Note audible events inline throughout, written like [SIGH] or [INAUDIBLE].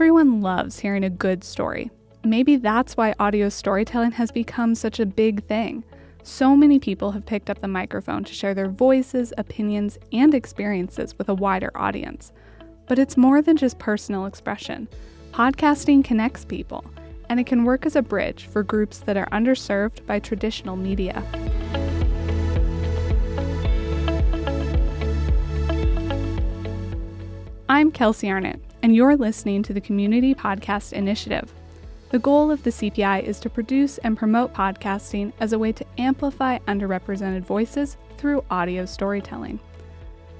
Everyone loves hearing a good story. Maybe that's why audio storytelling has become such a big thing. So many people have picked up the microphone to share their voices, opinions, and experiences with a wider audience. But it's more than just personal expression. Podcasting connects people, and it can work as a bridge for groups that are underserved by traditional media. I'm Kelsey Arnott, and you're listening to the Community Podcast Initiative. The goal of the CPI is to produce and promote podcasting as a way to amplify underrepresented voices through audio storytelling.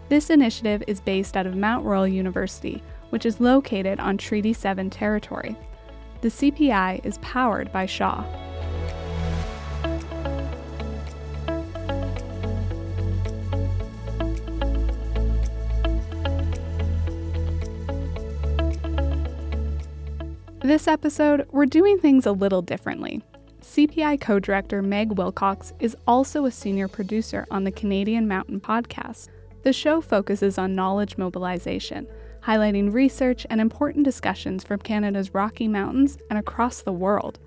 This initiative is based out of Mount Royal University, which is located on Treaty 7 territory. The CPI is powered by Shaw. This episode, we're doing things a little differently. CPI co director Meg Wilcox is also a senior producer on the Canadian Mountain podcast. The show focuses on knowledge mobilization, highlighting research and important discussions from Canada's Rocky Mountains and across the world.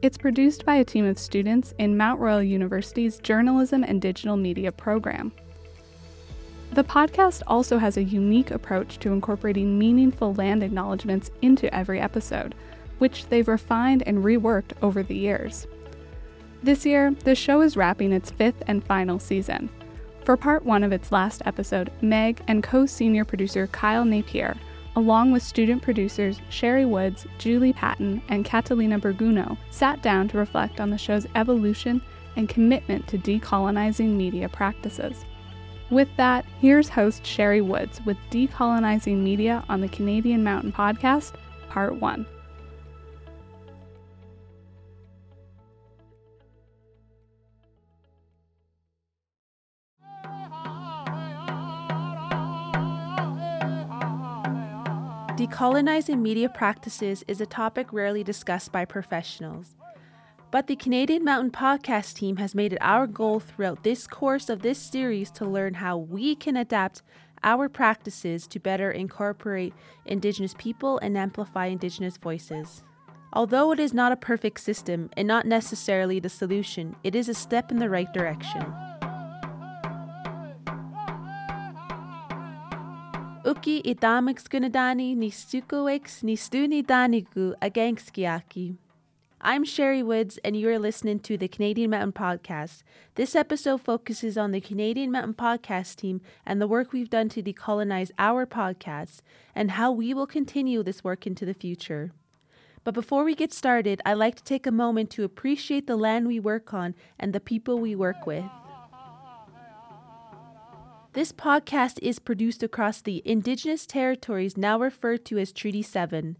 It's produced by a team of students in Mount Royal University's Journalism and Digital Media program. The podcast also has a unique approach to incorporating meaningful land acknowledgments into every episode, which they've refined and reworked over the years. This year, the show is wrapping its fifth and final season. For part one of its last episode, Meg and co senior producer Kyle Napier, along with student producers Sherry Woods, Julie Patton, and Catalina Berguno, sat down to reflect on the show's evolution and commitment to decolonizing media practices. With that, here's host Sherry Woods with Decolonizing Media on the Canadian Mountain Podcast, Part 1. Decolonizing media practices is a topic rarely discussed by professionals. But the Canadian Mountain Podcast team has made it our goal throughout this course of this series to learn how we can adapt our practices to better incorporate Indigenous people and amplify Indigenous voices. Although it is not a perfect system and not necessarily the solution, it is a step in the right direction. Uki itamix gunadani ni sukoex ni stuni danigu agangskiaki. I'm Sherry Woods, and you are listening to the Canadian Mountain Podcast. This episode focuses on the Canadian Mountain Podcast team and the work we've done to decolonize our podcast and how we will continue this work into the future. But before we get started, I'd like to take a moment to appreciate the land we work on and the people we work with. This podcast is produced across the Indigenous territories now referred to as Treaty 7.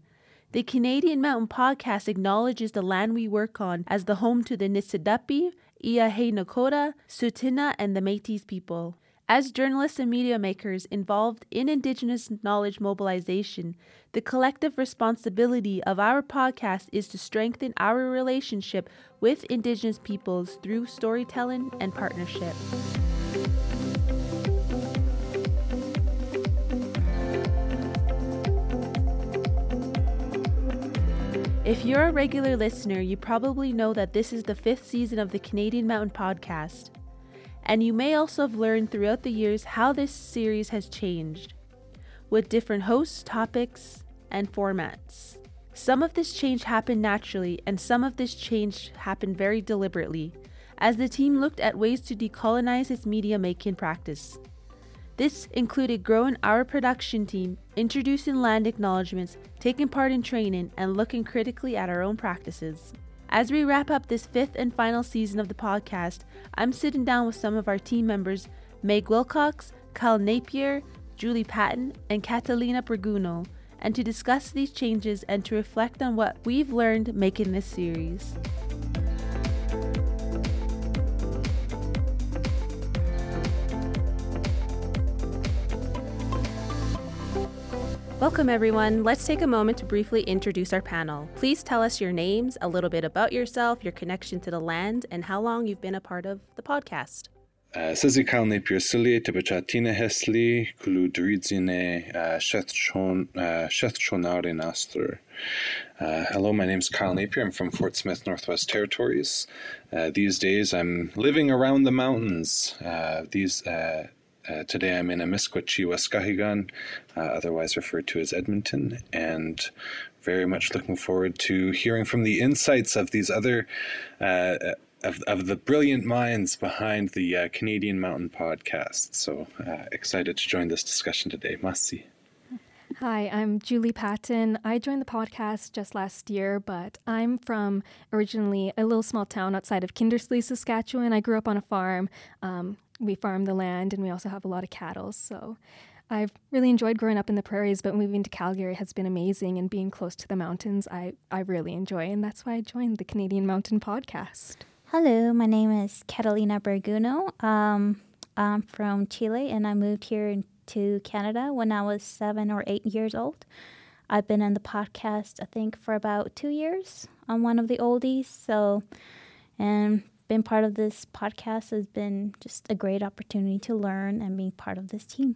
The Canadian Mountain Podcast acknowledges the land we work on as the home to the Niitsitapi, Iahe Nakota, Tsuut'ina, and the Métis people. As journalists and media makers involved in Indigenous knowledge mobilization, the collective responsibility of our podcast is to strengthen our relationship with Indigenous peoples through storytelling and partnership. If you're a regular listener, you probably know that this is the fifth season of the Canadian Mountain Podcast. And you may also have learned throughout the years how this series has changed, with different hosts, topics, and formats. Some of this change happened naturally, and some of this change happened very deliberately, as the team looked at ways to decolonize its media making practice. This included growing our production team, introducing land acknowledgements, taking part in training, and looking critically at our own practices. As we wrap up this fifth and final season of the podcast, I'm sitting down with some of our team members Meg Wilcox, Kyle Napier, Julie Patton, and Catalina Berguno, and to discuss these changes and to reflect on what we've learned making this series. Welcome, everyone. Let's take a moment to briefly introduce our panel. Please tell us your names, a little bit about yourself, your connection to the land, and how long you've been a part of the podcast. Sazi kalni pirsili tibachatina hesli dridzine shethchonarin astler. Hello, my name is Kyle Napier. I'm from Fort Smith, Northwest Territories. Uh, these days, I'm living around the mountains. Uh, these uh, uh, today I'm in Amiskwachi, Waskahigan, uh, otherwise referred to as Edmonton, and very much looking forward to hearing from the insights of these other uh, of, of the brilliant minds behind the uh, Canadian Mountain podcast. So uh, excited to join this discussion today. Masi. Hi, I'm Julie Patton. I joined the podcast just last year, but I'm from originally a little small town outside of Kindersley, Saskatchewan. I grew up on a farm. Um, we farm the land and we also have a lot of cattle. So I've really enjoyed growing up in the prairies, but moving to Calgary has been amazing. And being close to the mountains, I, I really enjoy. And that's why I joined the Canadian Mountain Podcast. Hello, my name is Catalina Berguno. Um, I'm from Chile and I moved here to Canada when I was seven or eight years old. I've been in the podcast, I think, for about two years. I'm one of the oldies. So, and being part of this podcast has been just a great opportunity to learn and be part of this team.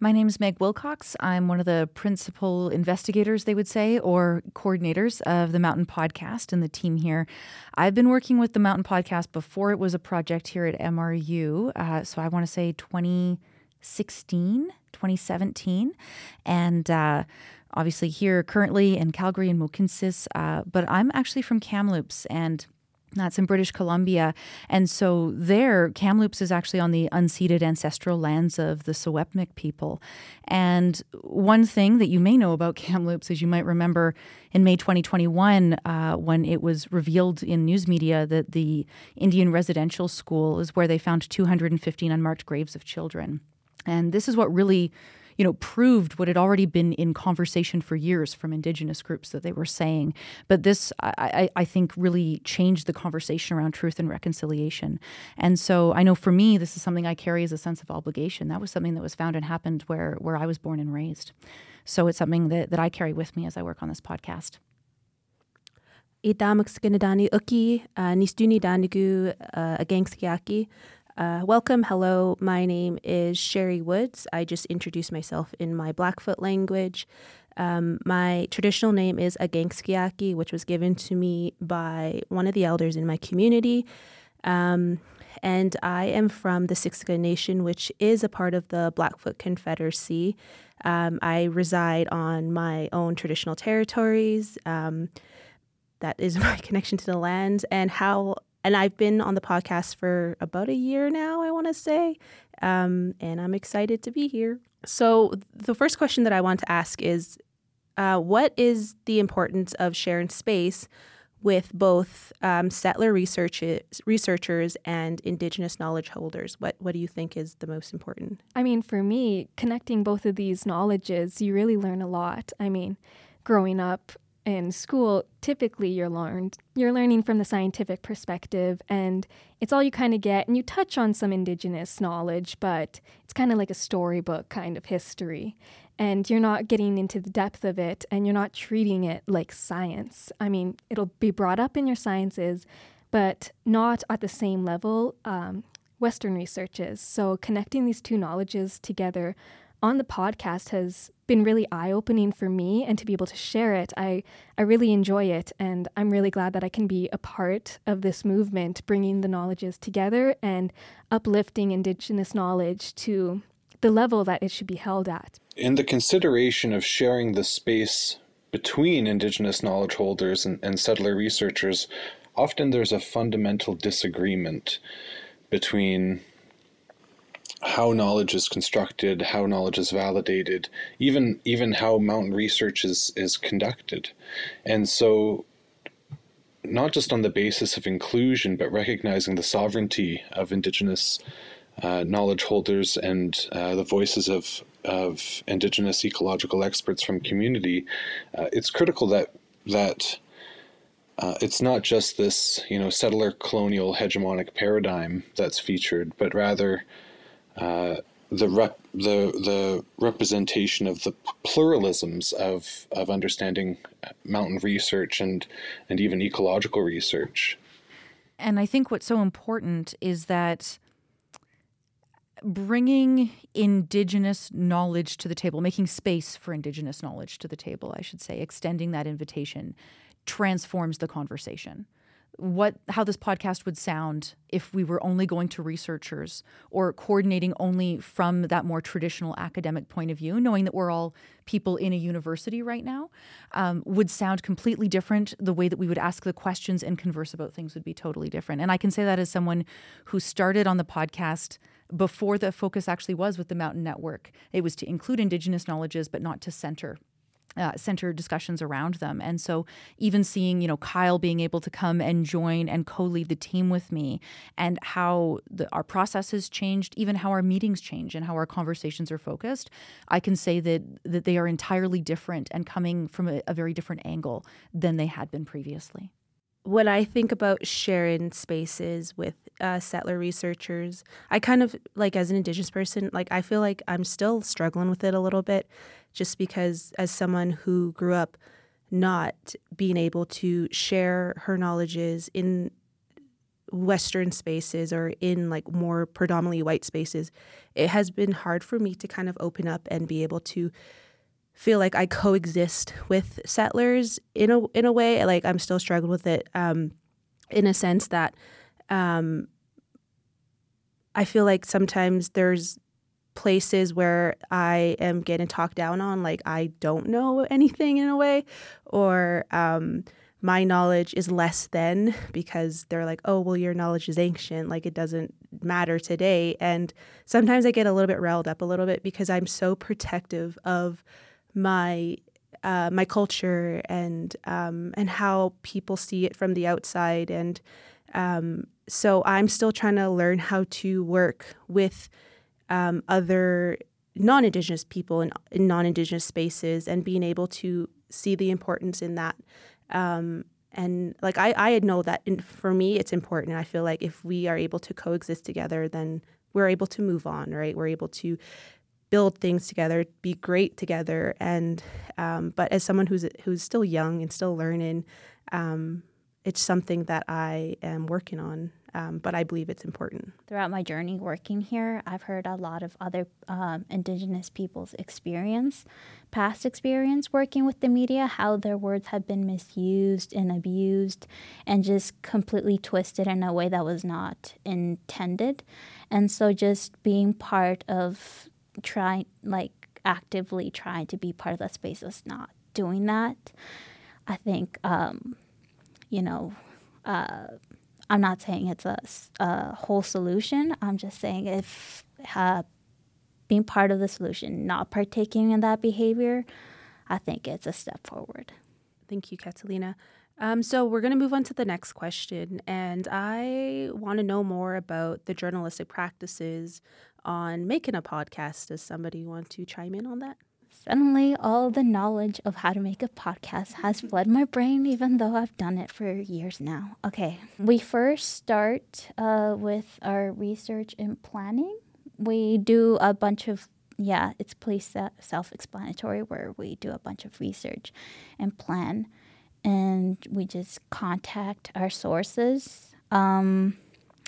My name is Meg Wilcox. I'm one of the principal investigators, they would say, or coordinators of the Mountain Podcast and the team here. I've been working with the Mountain Podcast before it was a project here at MRU. Uh, so I want to say 2016, 2017. And uh, obviously here currently in Calgary and Mohkinstsis. Uh, but I'm actually from Kamloops and that's in British Columbia. And so there, Kamloops is actually on the unceded ancestral lands of the Secwepemc people. And one thing that you may know about Kamloops is you might remember in May 2021 uh, when it was revealed in news media that the Indian residential school is where they found 215 unmarked graves of children. And this is what really you know, proved what had already been in conversation for years from indigenous groups that they were saying. But this, I, I think, really changed the conversation around truth and reconciliation. And so I know for me, this is something I carry as a sense of obligation. That was something that was found and happened where, where I was born and raised. So it's something that, that I carry with me as I work on this podcast. Itamak skinadani uki, uh, nistuni danigu welcome. Hello. My name is Sherry Woods. I just introduced myself in my Blackfoot language. Um, my traditional name is Agangskiaki, which was given to me by one of the elders in my community. Um, and I am from the Siksika Nation, which is a part of the Blackfoot Confederacy. Um, I reside on my own traditional territories. Um, that is [LAUGHS] my connection to the land and how and I've been on the podcast for about a year now, I want to say. Um, and I'm excited to be here. So, the first question that I want to ask is uh, what is the importance of sharing space with both um, settler researchers, researchers and Indigenous knowledge holders? What, what do you think is the most important? I mean, for me, connecting both of these knowledges, you really learn a lot. I mean, growing up in school, typically you're learned you're learning from the scientific perspective and it's all you kind of get and you touch on some indigenous knowledge, but it's kind of like a storybook kind of history. And you're not getting into the depth of it and you're not treating it like science. I mean, it'll be brought up in your sciences, but not at the same level um, Western research is. So connecting these two knowledges together on the podcast has been really eye opening for me and to be able to share it. I, I really enjoy it and I'm really glad that I can be a part of this movement, bringing the knowledges together and uplifting Indigenous knowledge to the level that it should be held at. In the consideration of sharing the space between Indigenous knowledge holders and, and settler researchers, often there's a fundamental disagreement between how knowledge is constructed, how knowledge is validated, even even how mountain research is is conducted. And so not just on the basis of inclusion, but recognizing the sovereignty of indigenous uh, knowledge holders and uh, the voices of of indigenous ecological experts from community, uh, it's critical that that uh, it's not just this you know settler colonial hegemonic paradigm that's featured, but rather uh, the rep, the the representation of the pluralisms of of understanding mountain research and and even ecological research. And I think what's so important is that bringing Indigenous knowledge to the table, making space for Indigenous knowledge to the table, I should say, extending that invitation transforms the conversation what how this podcast would sound if we were only going to researchers or coordinating only from that more traditional academic point of view, knowing that we're all people in a university right now, um, would sound completely different. The way that we would ask the questions and converse about things would be totally different. And I can say that as someone who started on the podcast before the focus actually was with the Mountain Network. It was to include Indigenous knowledges, but not to center uh, center discussions around them. And so even seeing, you know, Kyle being able to come and join and co-lead the team with me and how the, our process has changed, even how our meetings change and how our conversations are focused, I can say that that they are entirely different and coming from a, a very different angle than they had been previously. When I think about sharing spaces with uh, settler researchers, I kind of like as an Indigenous person, like I feel like I'm still struggling with it a little bit just because as someone who grew up not being able to share her knowledges in western spaces or in like more predominantly white spaces it has been hard for me to kind of open up and be able to feel like I coexist with settlers in a in a way. Like I'm still struggling with it um, in a sense that um, I feel like sometimes there's places where I am getting talked down on, like I don't know anything in a way, or um, my knowledge is less than because they're like, oh, well, your knowledge is ancient, like it doesn't matter today. And sometimes I get a little bit riled up a little bit because I'm so protective of my uh, my culture and um, and how people see it from the outside, and um, so I'm still trying to learn how to work with um, other non Indigenous people in, in non Indigenous spaces and being able to see the importance in that. Um, and like I, I know that in, for me, it's important. I feel like if we are able to coexist together, then we're able to move on, right? We're able to build things together, be great together. And um, but as someone who's who's still young and still learning, um, it's something that I am working on um, but I believe it's important. Throughout my journey working here, I've heard a lot of other um, Indigenous people's experience, past experience working with the media, how their words have been misused and abused and just completely twisted in a way that was not intended. And so just being part of trying, like actively trying to be part of that space is not doing that. I think, um, you know, uh, I'm not saying it's a, a whole solution. I'm just saying if uh, being part of the solution, not partaking in that behavior, I think it's a step forward. Thank you, Catalina. Um, so we're going to move on to the next question, and I want to know more about the journalistic practices on making a podcast. Does somebody want to chime in on that? Suddenly, all the knowledge of how to make a podcast has flooded my brain, even though I've done it for years now. Okay, we first start uh, with our research and planning. We do a bunch of yeah, it's pretty self-explanatory where we do a bunch of research and plan, and we just contact our sources um,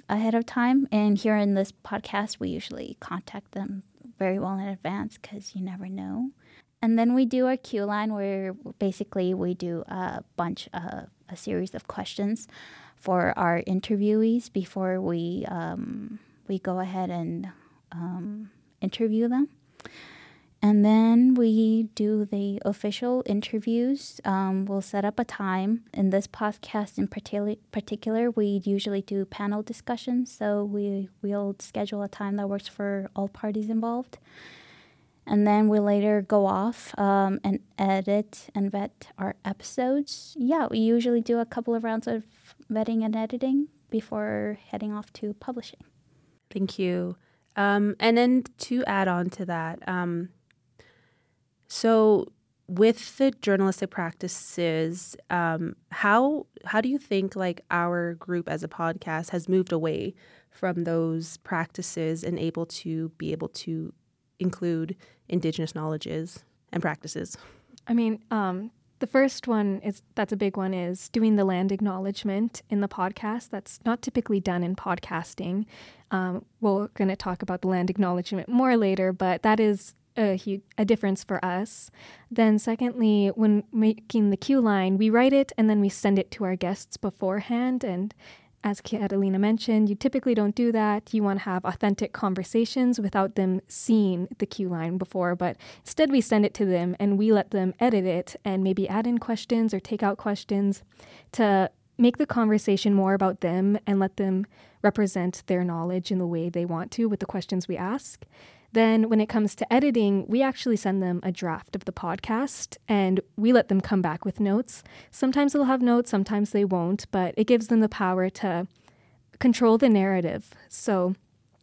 ahead of time. And here in this podcast, we usually contact them very well in advance because you never know. And then we do our Q line where basically we do a bunch of a series of questions for our interviewees before we um, we go ahead and um, interview them. And then we do the official interviews. Um, we'll set up a time. In this podcast, in particular, we usually do panel discussions. So we we'll schedule a time that works for all parties involved and then we later go off um, and edit and vet our episodes. Yeah, we usually do a couple of rounds of vetting and editing before heading off to publishing. Thank you. Um, and then to add on to that, um, so with the journalistic practices, um, how how do you think like our group as a podcast has moved away from those practices and able to be able to include indigenous knowledges and practices? I mean, um, The first one is that's a big one is doing the land acknowledgement in the podcast. That's not typically done in podcasting. Um, we're going to talk about the land acknowledgement more later, but that is a, huge, a difference for us. Then, secondly, when making the cue line, we write it and then we send it to our guests beforehand. And as Catalina mentioned, you typically don't do that. You want to have authentic conversations without them seeing the cue line before, but instead we send it to them and we let them edit it and maybe add in questions or take out questions to make the conversation more about them and let them represent their knowledge in the way they want to with the questions we ask. Then, when it comes to editing, we actually send them a draft of the podcast and we let them come back with notes. Sometimes they'll have notes, sometimes they won't, but it gives them the power to control the narrative. So,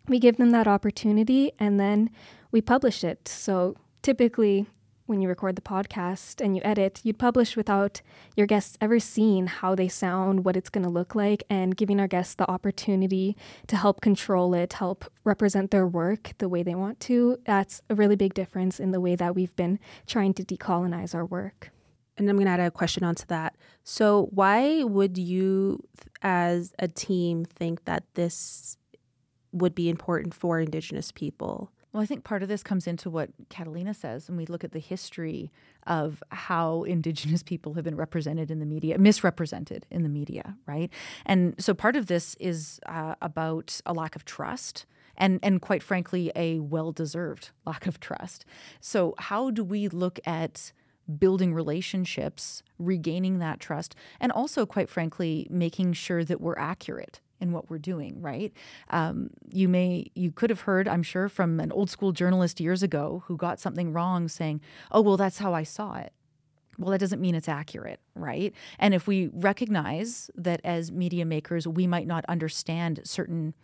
we give them that opportunity and then we publish it. So, typically, when you record the podcast and you edit, you'd publish without your guests ever seeing how they sound, what it's going to look like, and giving our guests the opportunity to help control it, help represent their work the way they want to. That's a really big difference in the way that we've been trying to decolonize our work. And I'm going to add a question onto that. So, why would you, as a team, think that this would be important for Indigenous people? Well, I think part of this comes into what Catalina says, and we look at the history of how Indigenous people have been represented in the media, misrepresented in the media, right? And so part of this is uh, about a lack of trust. And, and quite frankly, a well deserved lack of trust. So, how do we look at building relationships, regaining that trust, and also, quite frankly, making sure that we're accurate in what we're doing, right? Um, you may, you could have heard, I'm sure, from an old school journalist years ago who got something wrong saying, oh, well, that's how I saw it. Well, that doesn't mean it's accurate, right? And if we recognize that as media makers, we might not understand certain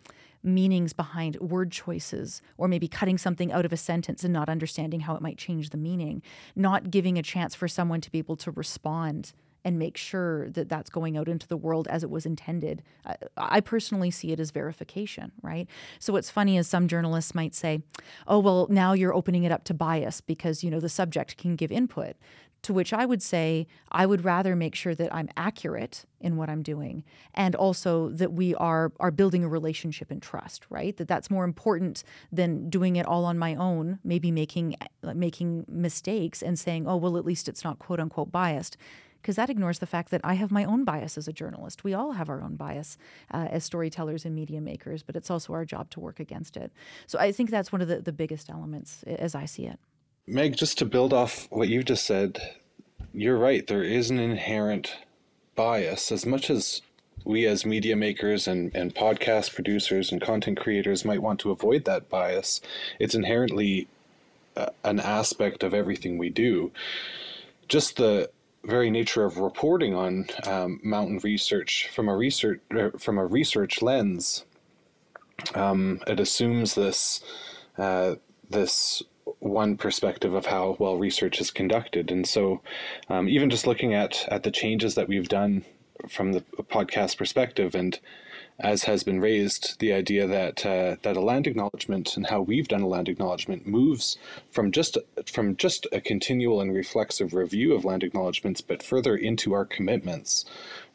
meanings behind word choices, or maybe cutting something out of a sentence and not understanding how it might change the meaning, not giving a chance for someone to be able to respond and make sure that that's going out into the world as it was intended. I, I, personally see it as verification, right? So what's funny is some journalists might say, "Oh, well, now you're opening it up to bias because, you know, the subject can give input." To which I would say, I would rather make sure that I'm accurate in what I'm doing and also that we are are building a relationship and trust, right? That that's more important than doing it all on my own, maybe making making mistakes and saying, "Oh, well, at least it's not quote unquote biased." Because that ignores the fact that I have my own bias as a journalist. We all have our own bias uh, as storytellers and media makers, but it's also our job to work against it. So I think that's one of the, the biggest elements as I see it. Meg, just to build off what you just said, you're right. There is an inherent bias. As much as we as media makers and, and podcast producers and content creators might want to avoid that bias, it's inherently uh, an aspect of everything we do. Just the very nature of reporting on um, mountain research from a research er, from a research lens, um, it assumes this uh, this one perspective of how well research is conducted, and so um, even just looking at at the changes that we've done from the podcast perspective and as has been raised, the idea that uh, that a land acknowledgement and how we've done a land acknowledgement moves from just from just a continual and reflexive review of land acknowledgements, but further into our commitments,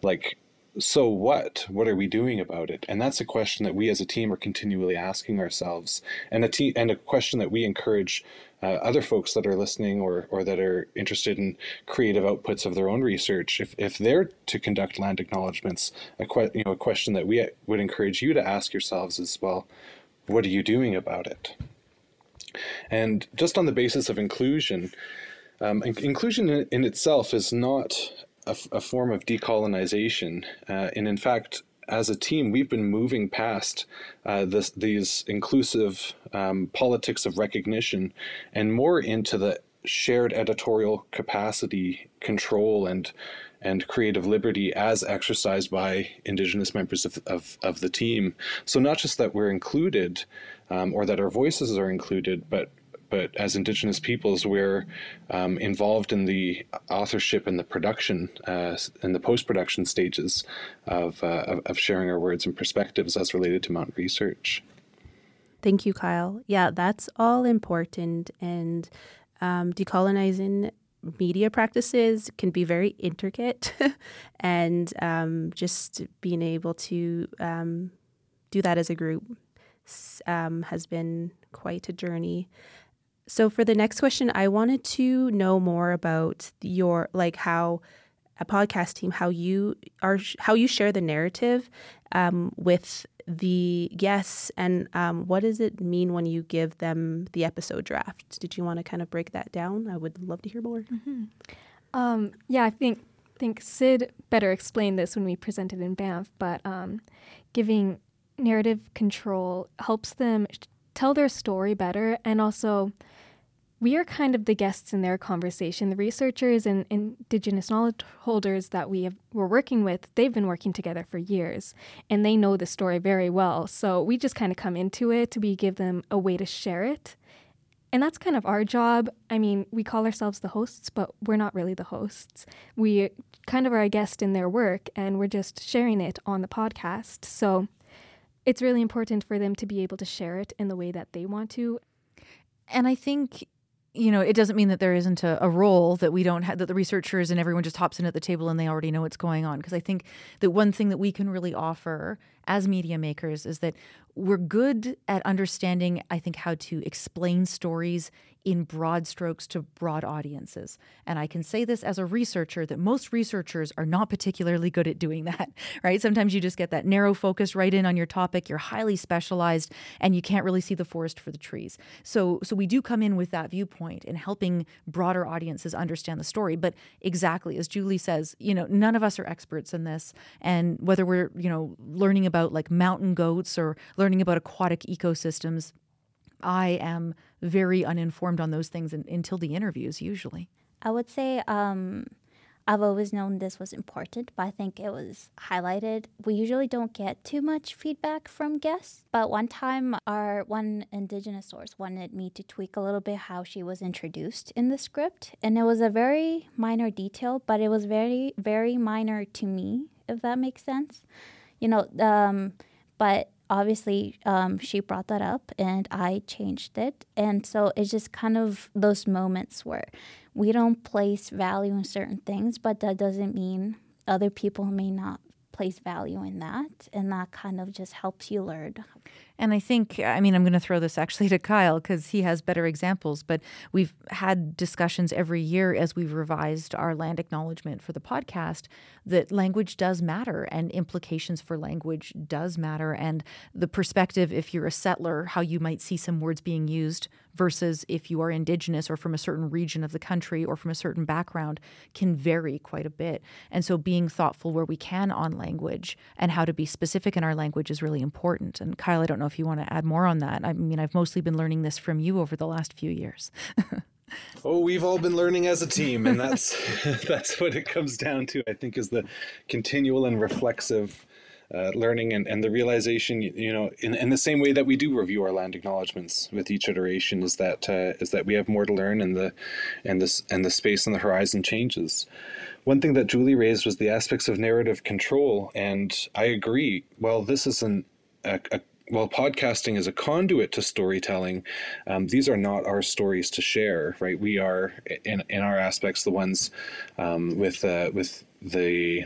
like. So what? What are we doing about it? And that's a question that we as a team are continually asking ourselves, and a te- and a question that we encourage uh, other folks that are listening or, or that are interested in creative outputs of their own research, if, if they're to conduct land acknowledgements, a, que- you know, a question that we would encourage you to ask yourselves is, well, what are you doing about it? And just on the basis of inclusion, um, inclusion in, itself is not a, a form of decolonization. Uh, and in fact, as a team, we've been moving past uh, this, these inclusive um, politics of recognition and more into the shared editorial capacity, control, and and creative liberty as exercised by Indigenous members of, of, of the team. So not just that we're included um, or that our voices are included, but but as Indigenous peoples, we're um, involved in the authorship and the production uh, and the post production stages of, uh, of, sharing our words and perspectives as related to mountain research. Thank you, Kyle. Yeah, that's all important. And um, decolonizing media practices can be very intricate, [LAUGHS] and um, just being able to um, do that as a group um, has been quite a journey. So for the next question, I wanted to know more about your like how a podcast team how you are how you share the narrative um, with the guests. And um, what does it mean when you give them the episode draft? Did you want to kind of break that down? I would love to hear more. Mm-hmm. um, yeah i think think sid better explained this when we presented in banff but um, giving narrative control helps them tell their story better and also we are kind of the guests in their conversation. The researchers and indigenous knowledge holders that we have, we're working with, they've been working together for years and they know the story very well. So we just kind of come into it. We give them a way to share it. And that's kind of our job. I mean, we call ourselves the hosts, but we're not really the hosts. We kind of are a guest in their work and we're just sharing it on the podcast. So it's really important for them to be able to share it in the way that they want to. And I think you know, it doesn't mean that there isn't a, a role that we don't have, that the researchers and everyone just hops in at the table and they already know what's going on. Because I think that one thing that we can really offer as media makers is that we're good at understanding, I think, how to explain stories in broad strokes to broad audiences. And I can say this as a researcher that most researchers are not particularly good at doing that, [LAUGHS] right? Sometimes you just get that narrow focus right in on your topic, you're highly specialized and you can't really see the forest for the trees. So so we do come in with that viewpoint in helping broader audiences understand the story, but exactly as Julie says, you know, none of us are experts in this and whether we're, you know, learning about like mountain goats or learning about aquatic ecosystems, I am very uninformed on those things in, until the interviews, usually. I would say um, I've always known this was important, but I think it was highlighted. We usually don't get too much feedback from guests, but one time our one Indigenous source wanted me to tweak a little bit how she was introduced in the script, and it was a very minor detail, but it was very, very minor to me, if that makes sense. You know, um, but obviously um, she brought that up and I changed it. And so it's just kind of those moments where we don't place value in certain things, but that doesn't mean other people may not place value in that. And that kind of just helps you learn and I think, I mean, I'm going to throw this actually to Kyle because he has better examples, but we've had discussions every year as we've revised our land acknowledgement for the podcast that language does matter and implications for language does matter. And the perspective, if you're a settler, how you might see some words being used versus if you are indigenous or from a certain region of the country or from a certain background can vary quite a bit. And so being thoughtful where we can on language and how to be specific in our language is really important. And Kyle, I don't know if you want to add more on that. I mean, I've mostly been learning this from you over the last few years. [LAUGHS] oh, we've all been learning as a team, and that's [LAUGHS] that's what it comes down to. I think is the continual and reflexive uh, learning and, and the realization, you know, in, in the same way that we do review our land acknowledgments with each iteration, is that uh, is that we have more to learn, and the and this and the space on the horizon changes. One thing that Julie raised was the aspects of narrative control, and I agree. Well, this is an a, a while podcasting is a conduit to storytelling, um, these are not our stories to share, right? We are in in our aspects the ones um, with uh, with the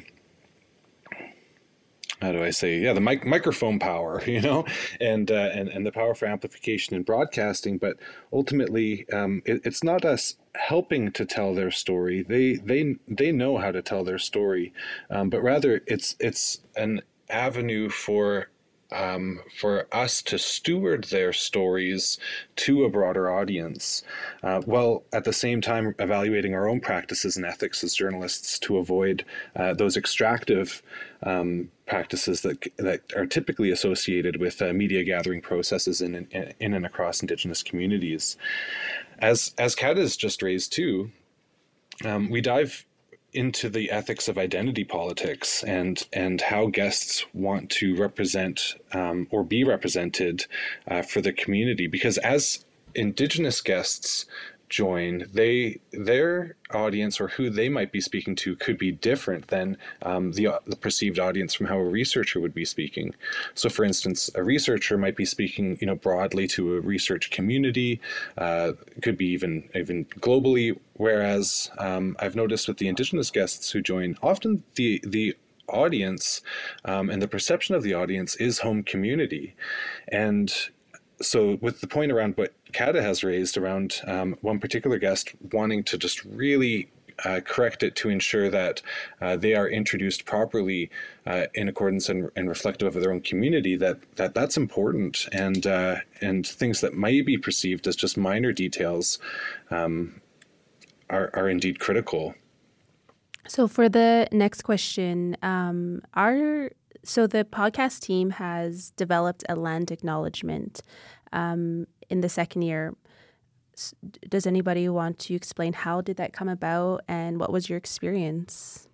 how do I say? Yeah, the mic- microphone power, [LAUGHS] you know, and uh, and and the power for amplification and broadcasting. But ultimately, um, it, it's not us helping to tell their story. They they they know how to tell their story, um, but rather it's it's an avenue for um, for us to steward their stories to a broader audience, uh, while at the same time evaluating our own practices and ethics as journalists to avoid uh, those extractive um, practices that that are typically associated with uh, media gathering processes in, in, in and across Indigenous communities. As as Kat has just raised too, um, we dive into the ethics of identity politics and and how guests want to represent um, or be represented uh, for the community. Because as Indigenous guests join, they their audience or who they might be speaking to could be different than um, the, the perceived audience from how a researcher would be speaking. So, for instance, a researcher might be speaking, you know, broadly to a research community, uh, could be even even globally. Whereas um, I've noticed with the Indigenous guests who join, often the the audience um, and the perception of the audience is home community, and so with the point around what Kata has raised around um, one particular guest wanting to just really uh, correct it to ensure that uh, they are introduced properly uh, in accordance and, and, reflective of their own community that, that that's important. And uh, and things that might be perceived as just minor details um, are, are indeed critical. So for the next question um, our so the podcast team has developed a land acknowledgement um, in the second year. Does anybody want to explain how did that come about and what was your experience?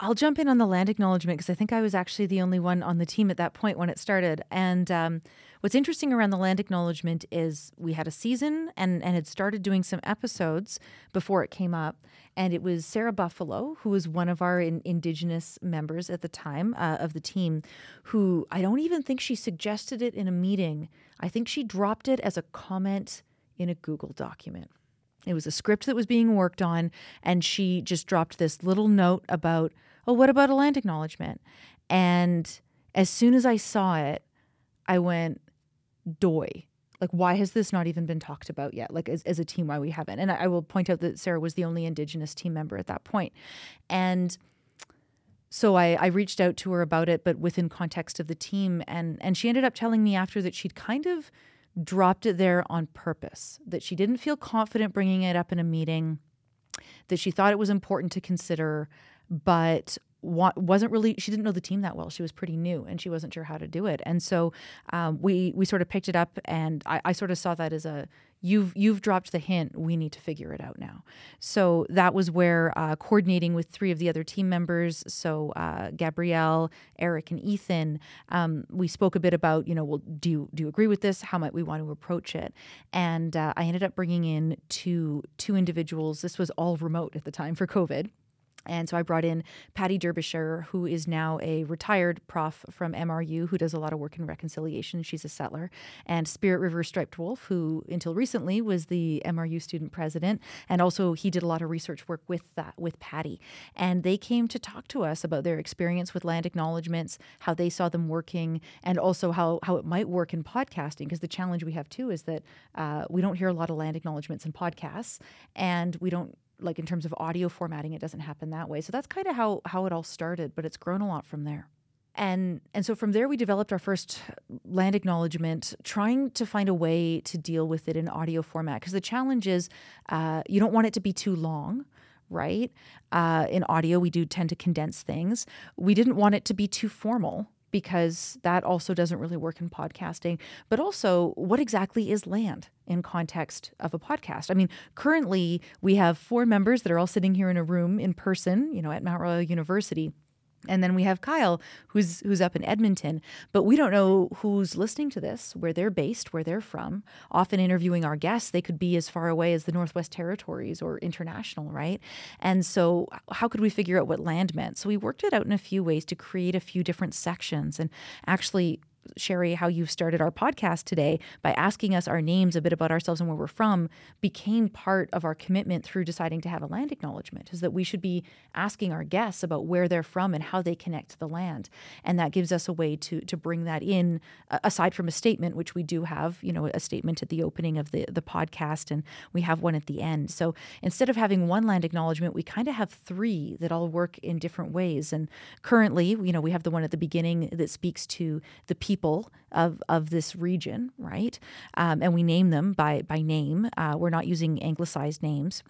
I'll jump in on the land acknowledgement because I think I was actually the only one on the team at that point when it started. And um, what's interesting around the land acknowledgement is we had a season and, and had started doing some episodes before it came up. And it was Sarah Buffalo, who was one of our in, Indigenous members at the time uh, of the team, who I don't even think she suggested it in a meeting. I think she dropped it as a comment in a Google document. It was a script that was being worked on, and she just dropped this little note about, oh, what about a land acknowledgement? And as soon as I saw it, I went, doy. Like why has this not even been talked about yet? Like as, as a team why we haven't? And I, I will point out that sarah was the only indigenous team member at that point. And so I, I reached out to her about it but within context of the team. And and she ended up telling me after that she'd kind of dropped it there on purpose that she didn't feel confident bringing it up in a meeting that she thought it was important to consider but wasn't really she didn't know the team that well. She was pretty new and she wasn't sure how to do it. And so um, we we sort of picked it up and I, I, sort of saw that as a you've you've dropped the hint. We need to figure it out now. So that was where uh, coordinating with three of the other team members. So uh, gabrielle eric and ethan um, we spoke a bit about you know well do you do you agree with this? How might we want to approach it? And uh, i ended up bringing in two two individuals. This was all remote at the time for covid and so I brought in Patti Derbyshire, who is now a retired prof from MRU, who does a lot of work in reconciliation. She's a settler. And Spirit River Striped Wolf, who until recently was the MRU student president. And also he did a lot of research work with that with Patti. And they came to talk to us about their experience with land acknowledgements, how they saw them working, and also how, how it might work in podcasting. Because the challenge we have too is that uh, we don't hear a lot of land acknowledgements in podcasts, and we don't like in terms of audio formatting, it doesn't happen that way. So that's kind of how how it all started, but it's grown a lot from there. And and so from there we developed our first land acknowledgement, trying to find a way to deal with it in audio format because the challenge is uh, you don't want it to be too long right? Uh, in audio, we do tend to condense things. We didn't want it to be too formal because that also doesn't really work in podcasting. But also, what exactly is land in context of a podcast? I mean, currently we have four members that are all sitting here in a room in person, you know, at Mount Royal University. And then we have Kyle, who's who's up in Edmonton, but we don't know who's listening to this, where they're based, where they're from. Often interviewing our guests, they could be as far away as the Northwest Territories or international, right? And so, how could we figure out what land meant? So we worked it out in a few ways to create a few different sections and actually Sherry, how you've started our podcast today by asking us our names, a bit about ourselves and where we're from, became part of our commitment through deciding to have a land acknowledgement, is that we should be asking our guests about where they're from and how they connect to the land. And that gives us a way to to bring that in, uh, aside from a statement, which we do have, you know, a statement at the opening of the, the podcast, and we have one at the end. So instead of having one land acknowledgement, we kind of have three that all work in different ways. And currently, you know, we have the one at the beginning that speaks to the people people of, of this region, right? Um, and we name them by, by name. Uh, we're not using anglicized names.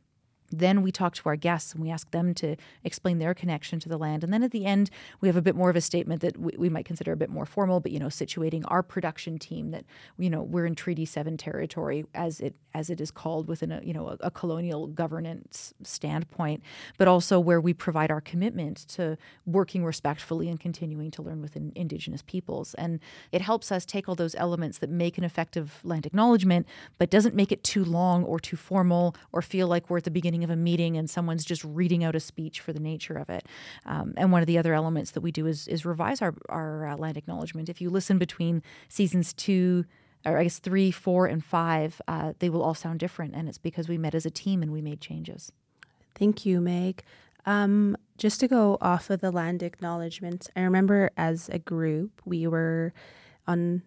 Then we talk to our guests and we ask them to explain their connection to the land. And then at the end, we have a bit more of a statement that we, we might consider a bit more formal, but you know, situating our production team that you know we're in Treaty Seven territory as it as it is called within a you know a, a colonial governance standpoint, but also where we provide our commitment to working respectfully and continuing to learn within Indigenous peoples. And it helps us take all those elements that make an effective land acknowledgement, but doesn't make it too long or too formal or feel like we're at the beginning of a meeting and someone's just reading out a speech for the nature of it. Um, and one of the other elements that we do is, is revise our, our uh, land acknowledgement. If you listen between seasons two, or I guess three, four, and five, uh, they will all sound different. And it's because we met as a team and we made changes. Thank you, Meg. Um, just to go off of the land acknowledgements, I remember as a group, we were on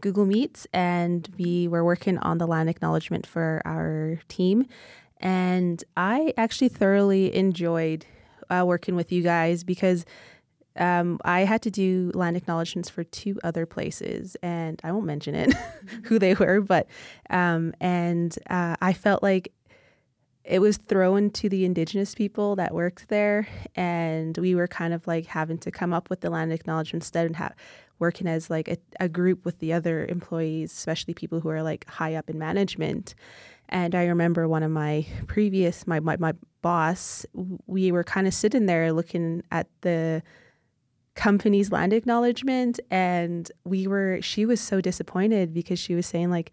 Google Meets and we were working on the land acknowledgement for our team. And I actually thoroughly enjoyed uh, working with you guys because um, I had to do land acknowledgements for two other places, and I won't mention it, [LAUGHS] who they were, but um, and uh, I felt like it was thrown to the indigenous people that worked there, and we were kind of like having to come up with the land acknowledgement instead of ha- working as like a, a group with the other employees, especially people who are like high up in management. And I remember one of my previous my my, my boss, we were kind of sitting there looking at the company's land acknowledgement and we were she was so disappointed because she was saying like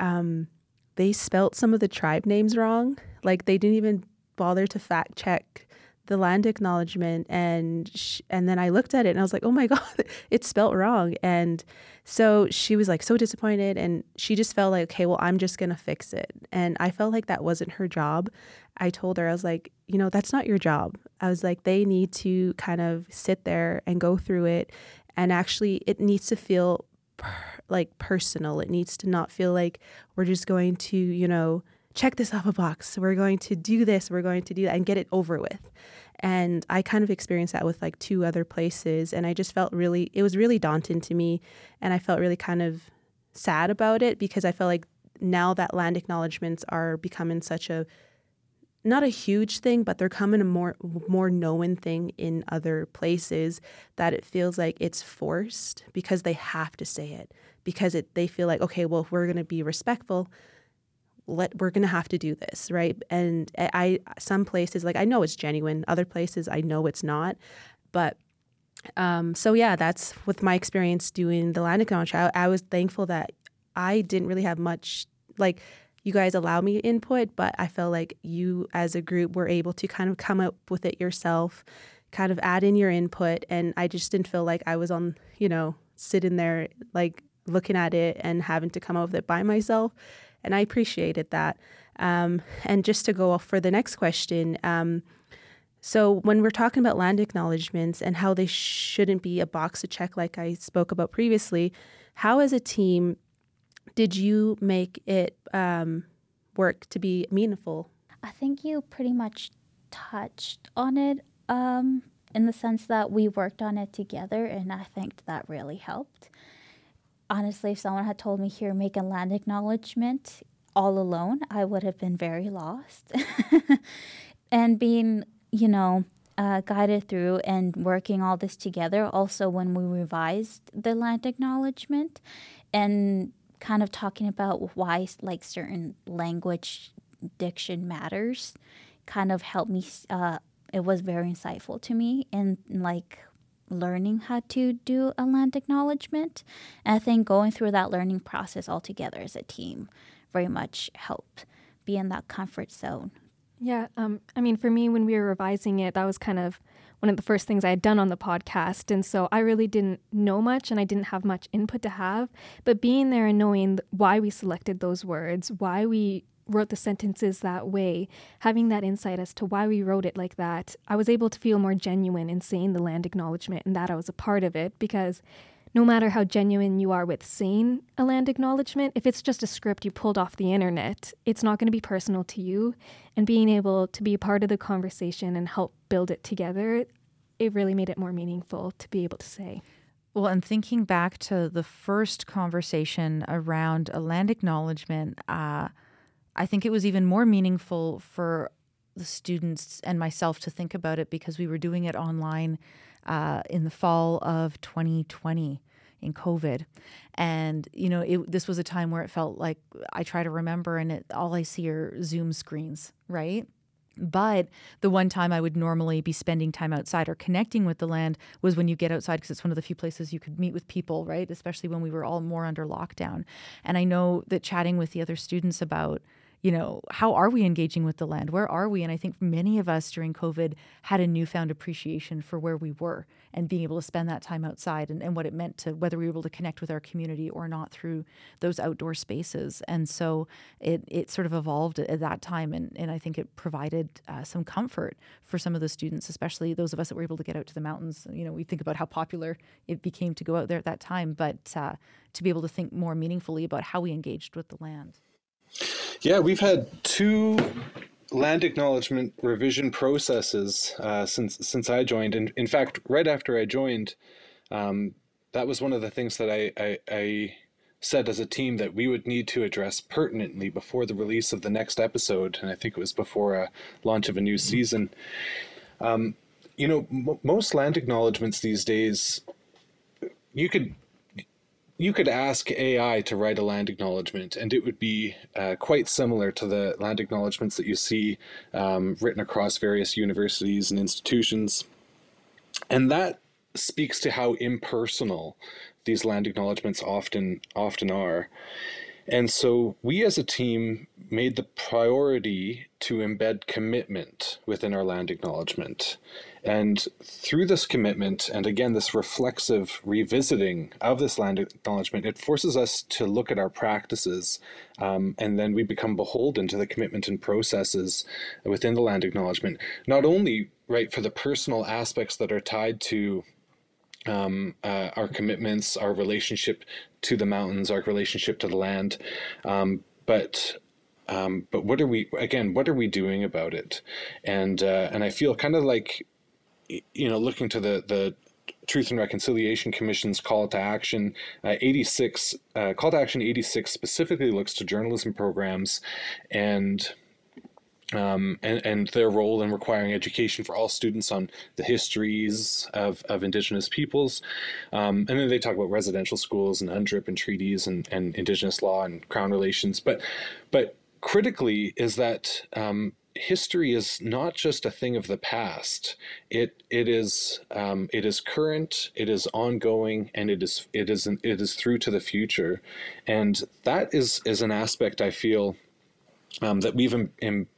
um, they spelt some of the tribe names wrong. Like they didn't even bother to fact check the land acknowledgement and sh- and then I looked at it and I was like, "Oh my [LAUGHS] god, it's spelt wrong." And so she was like so disappointed and she just felt like, "Okay, well, I'm just going to fix it." And I felt like that wasn't her job. I told her I was like, "You know, that's not your job." I was like, "They need to kind of sit there and go through it and actually it needs to feel per- like personal. It needs to not feel like we're just going to, you know, check this off a box. We're going to do this, we're going to do that and get it over with. And I kind of experienced that with like two other places. And I just felt really, it was really daunting to me. And I felt really kind of sad about it because I felt like now that land acknowledgements are becoming such a, not a huge thing, but they're coming a more more known thing in other places that it feels like it's forced because they have to say it because it they feel like okay, well, if we're going to be respectful, let we're going to have to do this right? And i some places like i know it's genuine other places i know it's not but um, so yeah that's with my experience doing the land acknowledgement I, I was thankful that i didn't really have much like you guys allow me input but i felt like you as a group were able to kind of come up with it yourself kind of add in your input and i just didn't feel like i was on you know sitting there like looking at it and having to come up with it by myself and I appreciated that. Um, and just to go off for the next question, um, so when we're talking about land acknowledgements and how they shouldn't be a box to check, like I spoke about previously, how as a team did you make it um, work to be meaningful? I think you pretty much touched on it um, in the sense that we worked on it together, and I think that really helped honestly, if someone had told me here, make a land acknowledgement all alone, I would have been very lost. [LAUGHS] and being, you know, uh, guided through and working all this together, also when we revised the land acknowledgement and kind of talking about why like certain language diction matters kind of helped me uh, it was very insightful to me and like learning how to do a land acknowledgement. And I think going through that learning process all together as a team very much helped be in that comfort zone. Yeah, um, I mean, for me, when we were revising it, that was kind of one of the first things I had done on the podcast. And so I really didn't know much and I didn't have much input to have. But being there and knowing why we selected those words, why we wrote the sentences that way, having that insight as to why we wrote it like that, I was able to feel more genuine in saying the land acknowledgement and that I was a part of it because no matter how genuine you are with saying a land acknowledgement, if it's just a script you pulled off the internet, it's not going to be personal to you. And being able to be a part of the conversation and help build it together, it really made it more meaningful to be able to say. Well, and thinking back to the first conversation around a land acknowledgement, uh, I think it was even more meaningful for the students and myself to think about it because we were doing it online uh, in the fall of 2020 in COVID. And, you know, it, this was a time where it felt like I try to remember and it, all I see are Zoom screens, right? But the one time I would normally be spending time outside or connecting with the land was when you get outside because it's one of the few places you could meet with people, right? Especially when we were all more under lockdown. And I know that chatting with the other students about you know, how are we engaging with the land? Where are we? And I think many of us during COVID had a newfound appreciation for where we were and being able to spend that time outside and, and what it meant to whether we were able to connect with our community or not through those outdoor spaces. And so it, it sort of evolved at, that time. And, and I think it provided uh, some comfort for some of the students, especially those of us that were able to get out to the mountains. You know, we think about how popular it became to go out there at that time, but uh, to be able to think more meaningfully about how we engaged with the land. Yeah, we've had two land acknowledgement revision processes uh, since since I joined, and in fact, right after I joined, um, that was one of the things that I, I, I said as a team that we would need to address pertinently before the release of the next episode, and I think it was before a launch of a new season. Um, you know, m- most land acknowledgements these days, you could you could ask AI to write a land acknowledgement, and it would be uh, quite similar to the land acknowledgements that you see um, written across various universities and institutions. And that speaks to how impersonal these land acknowledgements often often are. And so we as a team made the priority to embed commitment within our land acknowledgement. And through this commitment, and again, this reflexive revisiting of this land acknowledgement, it forces us to look at our practices. Um, and then we become beholden to the commitment and processes within the land acknowledgement, not only right for the personal aspects that are tied to um, uh, our commitments, our relationship to the mountains, our relationship to the land. Um, but um, but what are we again? What are we doing about it? And uh, and I feel kind of like you know looking to the the Truth and Reconciliation Commission's call to action. Uh, 86 uh, call to action 86 specifically looks to journalism programs and um, and, and their role in requiring education for all students on the histories of, of Indigenous peoples. Um, and then they talk about residential schools and UNDRIP and treaties and, and Indigenous law and Crown relations. But, but critically is that um, history is not just a thing of the past. It it is um, it is current, it is ongoing, and it is it is an, it is through to the future, and that is is an aspect I feel um, that we've Im- Im-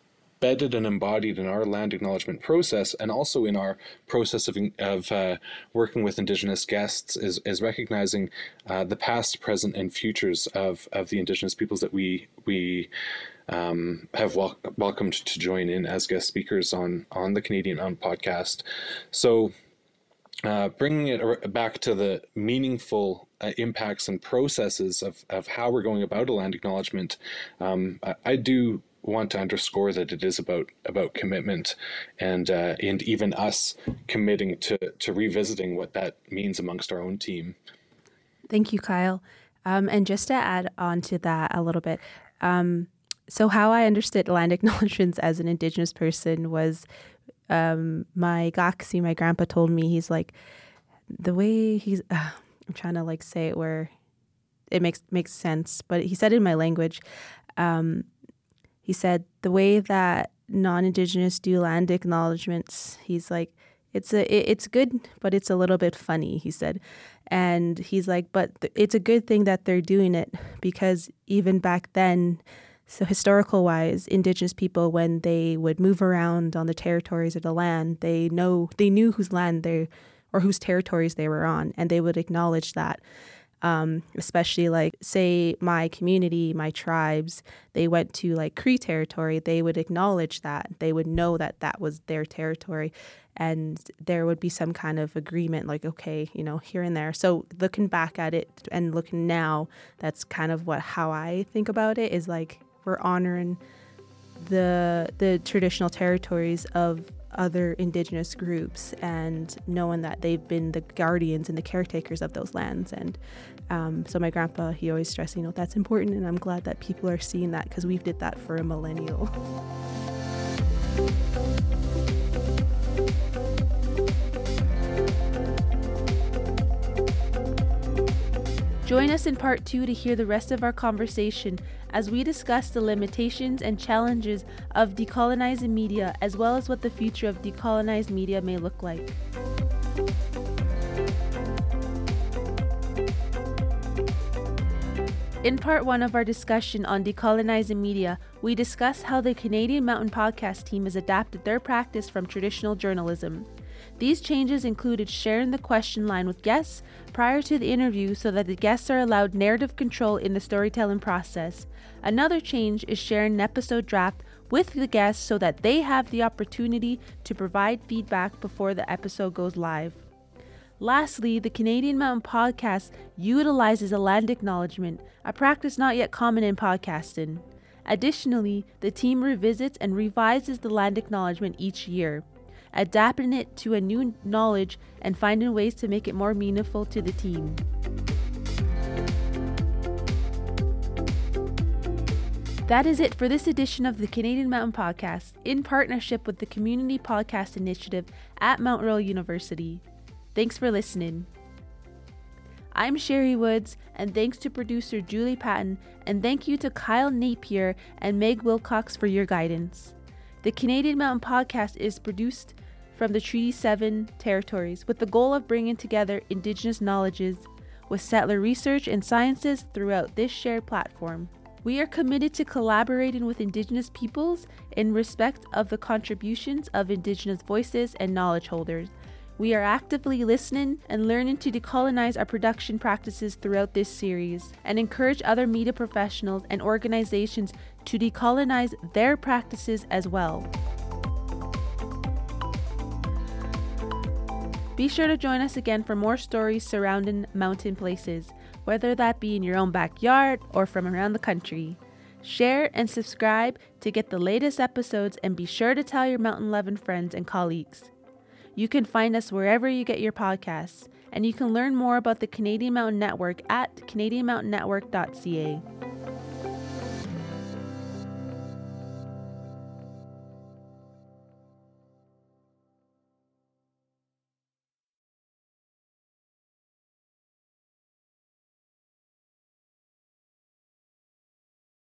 embedded and embodied in our land acknowledgement process and also in our process of, of uh, working with Indigenous guests is, is recognizing uh, the past, present, and futures of, of the Indigenous peoples that we, we um, have wel- welcomed to join in as guest speakers on, on the Canadian Mountain podcast. So, uh, bringing it back to the meaningful uh, impacts and processes of, of how we're going about a land acknowledgement, um, I, I, do want to underscore that it is about about commitment and uh, and even us committing to to revisiting what that means amongst our own team. Thank you, Kyle. Um, and just to add on to that a little bit, um, so how I understood land [LAUGHS] acknowledgements as an Indigenous person was um, my gaksi, my grandpa told me he's like the way he's. Uh, [SIGHS] I'm trying to like say it where it makes makes sense, but he said in my language. Um, he said the way that non-indigenous do land acknowledgments he's like it's a it, it's good but it's a little bit funny he said. And he's like but th- it's a good thing that they're doing it because even back then so historical wise indigenous people when they would move around on the territories of the land they know they knew whose land they or whose territories they were on and they would acknowledge that um, especially like say my community, my tribes, they went to like Cree territory, they would acknowledge that. They would know that that was their territory and there would be some kind of agreement like okay, you know, here and there. So looking back at it and looking now, that's kind of what how I think about it is like we're honoring the the traditional territories of other indigenous groups and knowing that they've been the guardians and the caretakers of those lands. And um, so my grandpa he always stressed you know that's important and i'm glad that people are seeing that because we've did that for a millennial Join us in part two to hear the rest of our conversation as we discuss the limitations and challenges of decolonizing media, as well as what the future of decolonized media may look like. In part one of our discussion on decolonizing media, we discuss how the Canadian Mountain Podcast team has adapted their practice from traditional journalism. These changes included sharing the question line with guests prior to the interview so that the guests are allowed narrative control in the storytelling process. Another change is sharing an episode draft with the guests so that they have the opportunity to provide feedback before the episode goes live. Lastly, the Canadian Mountain Podcast utilizes a land acknowledgement, a practice not yet common in podcasting. Additionally, the team revisits and revises the land acknowledgement each year, adapting it to a new knowledge and finding ways to make it more meaningful to the team. That is it for this edition of the Canadian Mountain Podcast in partnership with the Community Podcast Initiative at Mount Royal University. Thanks for listening. I'm Sherry Woods, and thanks to producer Julie Patton, and thank you to Kyle Napier and Meg Wilcox for your guidance. The Canadian Mountain Podcast is produced from the Treaty 7 territories with the goal of bringing together Indigenous knowledges with settler research and sciences throughout this shared platform. We are committed to collaborating with Indigenous peoples in respect of the contributions of Indigenous voices and knowledge holders we are actively listening and learning to decolonize our production practices throughout this series and encourage other media professionals and organizations to decolonize their practices as well. Be sure to join us again for more stories surrounding mountain places, whether that be in your own backyard or from around the country. Share and subscribe to get the latest episodes and be sure to tell your mountain loving friends and colleagues. You can find us wherever you get your podcasts, and you can learn more about the Canadian Mountain Network at canadianmountainnetwork.ca.